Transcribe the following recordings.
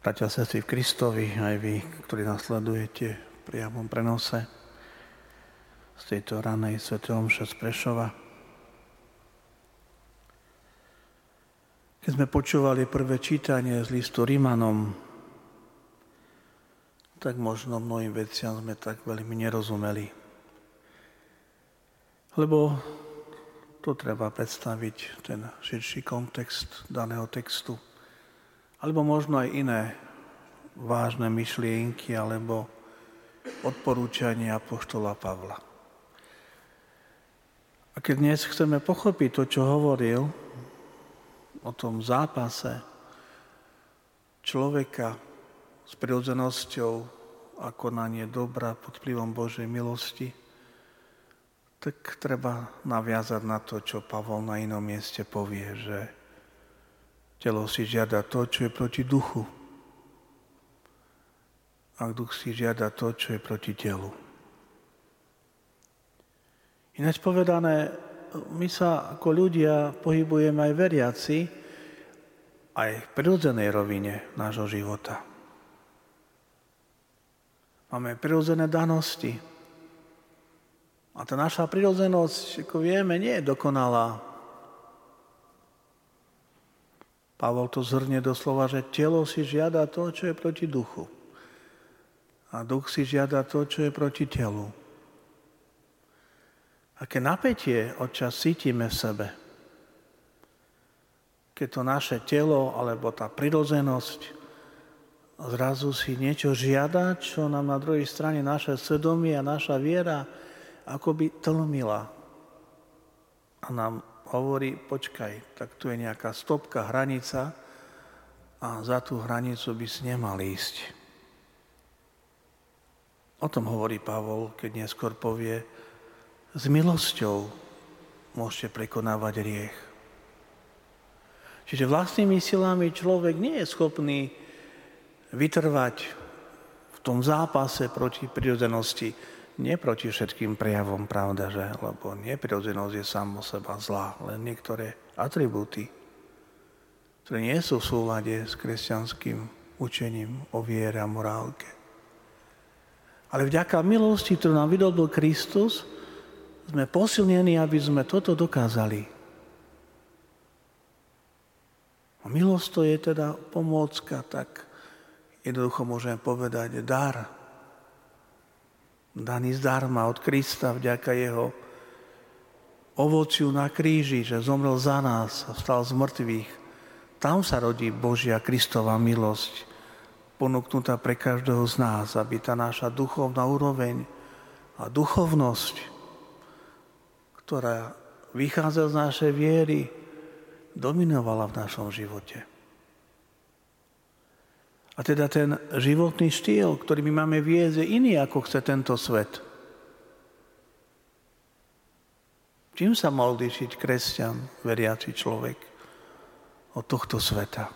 Bratia sestry v Kristovi, aj vy, ktorí nasledujete v priamom prenose z tejto ranej Sv. Omše z Prešova. Keď sme počúvali prvé čítanie z listu Rímanom, tak možno mnohým veciam sme tak veľmi nerozumeli. Lebo to treba predstaviť, ten širší kontext daného textu alebo možno aj iné vážne myšlienky alebo odporúčania Apoštola Pavla. A keď dnes chceme pochopiť to, čo hovoril o tom zápase človeka s prirodzenosťou a konanie dobra pod vplyvom Božej milosti, tak treba naviazať na to, čo Pavol na inom mieste povie, že Telo si žiada to, čo je proti duchu. A duch si žiada to, čo je proti telu. Ináč povedané, my sa ako ľudia pohybujeme aj veriaci, aj v prirodzenej rovine nášho života. Máme prirodzené danosti. A tá naša prirodzenosť, ako vieme, nie je dokonalá. Pavol to zhrnie doslova, že telo si žiada to, čo je proti duchu. A duch si žiada to, čo je proti telu. Aké napätie odčas cítime v sebe. Keď to naše telo alebo tá prirodzenosť zrazu si niečo žiada, čo nám na druhej strane naše svedomie a naša viera akoby tlmila. A nám hovorí, počkaj, tak tu je nejaká stopka, hranica a za tú hranicu by si nemal ísť. O tom hovorí Pavol, keď neskôr povie, s milosťou môžete prekonávať riech. Čiže vlastnými silami človek nie je schopný vytrvať v tom zápase proti prirodzenosti, nie proti všetkým prejavom, pravda, že? Lebo neprirodzenosť je samo seba zlá, len niektoré atribúty, ktoré nie sú v súlade s kresťanským učením o viere a morálke. Ale vďaka milosti, ktorú nám vydobil Kristus, sme posilnení, aby sme toto dokázali. A milosť to je teda pomôcka, tak jednoducho môžeme povedať dar, daný zdarma od Krista vďaka jeho ovociu na kríži, že zomrel za nás a vstal z mŕtvych. Tam sa rodí Božia Kristová milosť, ponúknutá pre každého z nás, aby tá naša duchovná úroveň a duchovnosť, ktorá vychádza z našej viery, dominovala v našom živote. A teda ten životný štýl, ktorý my máme viesť, je iný, ako chce tento svet. Čím sa mal odlišiť kresťan, veriaci človek od tohto sveta?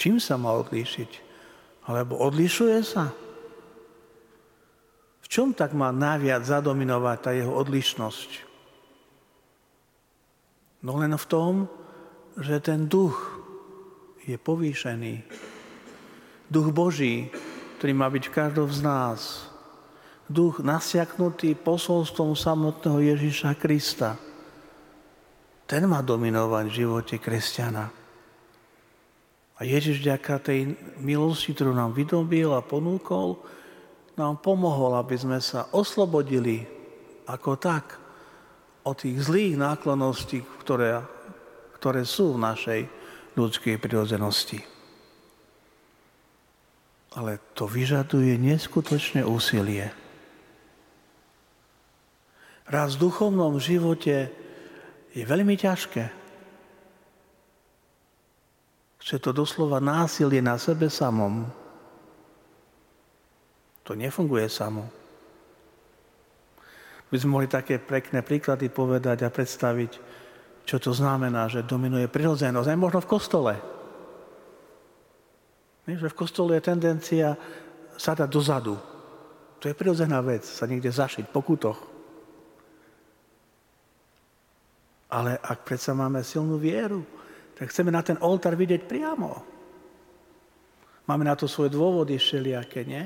Čím sa mal odlíšiť? Alebo odlišuje sa? V čom tak má najviac zadominovať tá jeho odlišnosť? No len v tom, že ten duch je povýšený. Duch Boží, ktorý má byť v každom z nás. Duch nasiaknutý posolstvom samotného Ježíša Krista. Ten má dominovať v živote kresťana. A Ježiš vďaka tej milosti, ktorú nám vydobil a ponúkol, nám pomohol, aby sme sa oslobodili ako tak od tých zlých náklonností, ktoré, ktoré sú v našej ľudskej prirodzenosti. Ale to vyžaduje neskutočné úsilie. Raz v duchovnom živote je veľmi ťažké. Chce to doslova násilie na sebe samom. To nefunguje samo. By sme mohli také pekné príklady povedať a predstaviť, čo to znamená, že dominuje prirodzenosť, aj možno v kostole. Nie, že v kostole je tendencia sadať dozadu. To je prirodzená vec, sa niekde zašiť po kutoch. Ale ak predsa máme silnú vieru, tak chceme na ten oltár vidieť priamo. Máme na to svoje dôvody všelijaké, nie?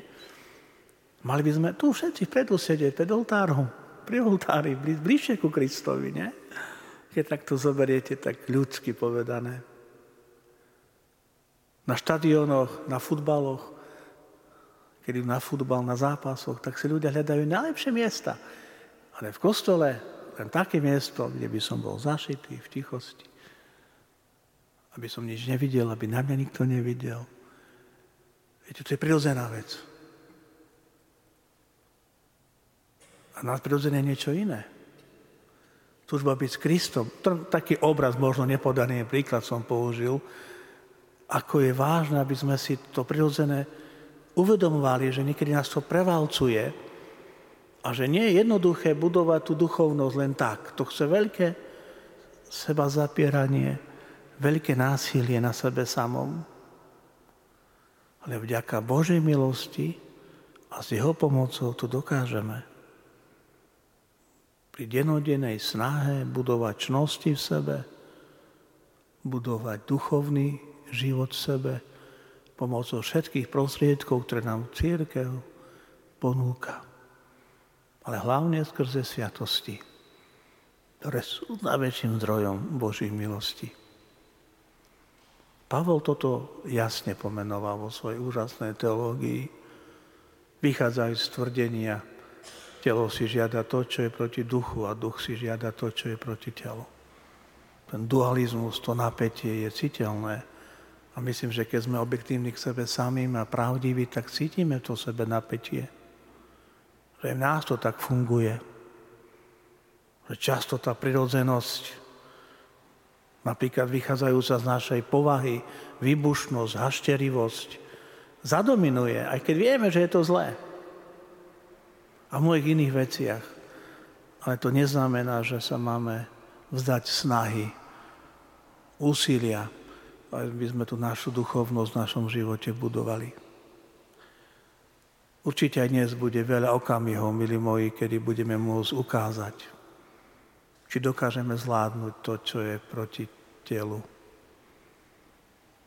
Mali by sme tu všetci vpredu sedieť, pred oltárom, pri oltári, bližšie ku Kristovi, nie? Keď takto zoberiete, tak ľudsky povedané. Na štadionoch, na futbaloch, keď na futbal, na zápasoch, tak si ľudia hľadajú najlepšie miesta. Ale v kostole len také miesto, kde by som bol zašitý v tichosti. Aby som nič nevidel, aby na mňa nikto nevidel. Viete, to je prirodzená vec. A nadprirodzené je niečo iné. Túžba byť s Kristom. Taký obraz, možno nepodaný príklad som použil, ako je vážne, aby sme si to prirodzené uvedomovali, že niekedy nás to prevalcuje, a že nie je jednoduché budovať tú duchovnosť len tak. To chce veľké seba zapieranie, veľké násilie na sebe samom. Ale vďaka Božej milosti a s Jeho pomocou to dokážeme. Pri denodenej snahe budovať čnosti v sebe, budovať duchovný život v sebe pomocou všetkých prostriedkov, ktoré nám církev ponúka ale hlavne skrze sviatosti, ktoré sú najväčším zdrojom Božích milostí. Pavol toto jasne pomenoval vo svojej úžasnej teológii. Vychádzajú z tvrdenia, telo si žiada to, čo je proti duchu a duch si žiada to, čo je proti telu. Ten dualizmus, to napätie je citeľné. A myslím, že keď sme objektívni k sebe samým a pravdiví, tak cítime to sebe napätie. Že v nás to tak funguje. Že často tá prirodzenosť, napríklad vychádzajúca z našej povahy, výbušnosť, hašterivosť, zadominuje, aj keď vieme, že je to zlé. A v mojich iných veciach. Ale to neznamená, že sa máme vzdať snahy, úsilia, aby sme tu našu duchovnosť v našom živote budovali. Určite aj dnes bude veľa okamihov, milí moji, kedy budeme môcť ukázať, či dokážeme zvládnuť to, čo je proti telu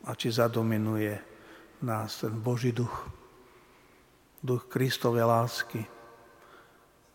a či zadominuje nás ten Boží duch, duch Kristovej lásky,